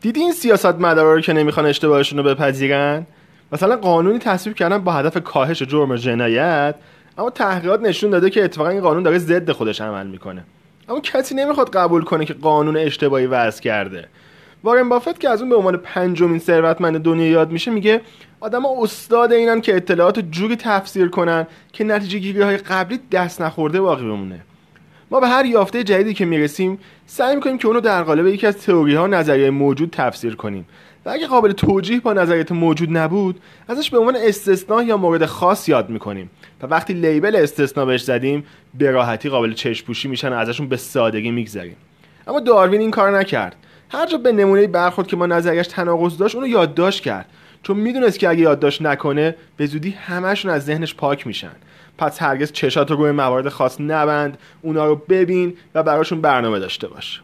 دیدی این سیاست مدارا رو که نمی‌خوان اشتباهشون رو بپذیرن؟ مثلا قانونی تصویب کردن با هدف کاهش جرم جنایت اما تحقیقات نشون داده که اتفاقا این قانون داره ضد خودش عمل می‌کنه. اما کسی نمی‌خواد قبول کنه که قانون اشتباهی وضع کرده. وارن بافت که از اون به عنوان پنجمین ثروتمند دنیا یاد میشه میگه آدما استاد اینن که اطلاعات جوری تفسیر کنن که نتیجه گیری های قبلی دست نخورده باقی بمونه. ما به هر یافته جدیدی که می‌رسیم سعی می‌کنیم که اونو در قالب یکی از تئوری ها نظریه موجود تفسیر کنیم. و اگه قابل توجیه با نظریات موجود نبود ازش به عنوان استثناء یا مورد خاص یاد می‌کنیم. و وقتی لیبل استثناء بهش زدیم به راحتی قابل چشم پوشی میشن و ازشون به سادگی میگذریم. اما داروین این کار نکرد. هر جا به نمونه برخورد که ما نظریش تناقض داشت اونو یادداشت کرد. چون می‌دونست که اگه یادداشت نکنه به زودی همشون از ذهنش پاک میشن. پس هرگز چشات رو روی موارد خاص نبند اونا رو ببین و براشون برنامه داشته باش.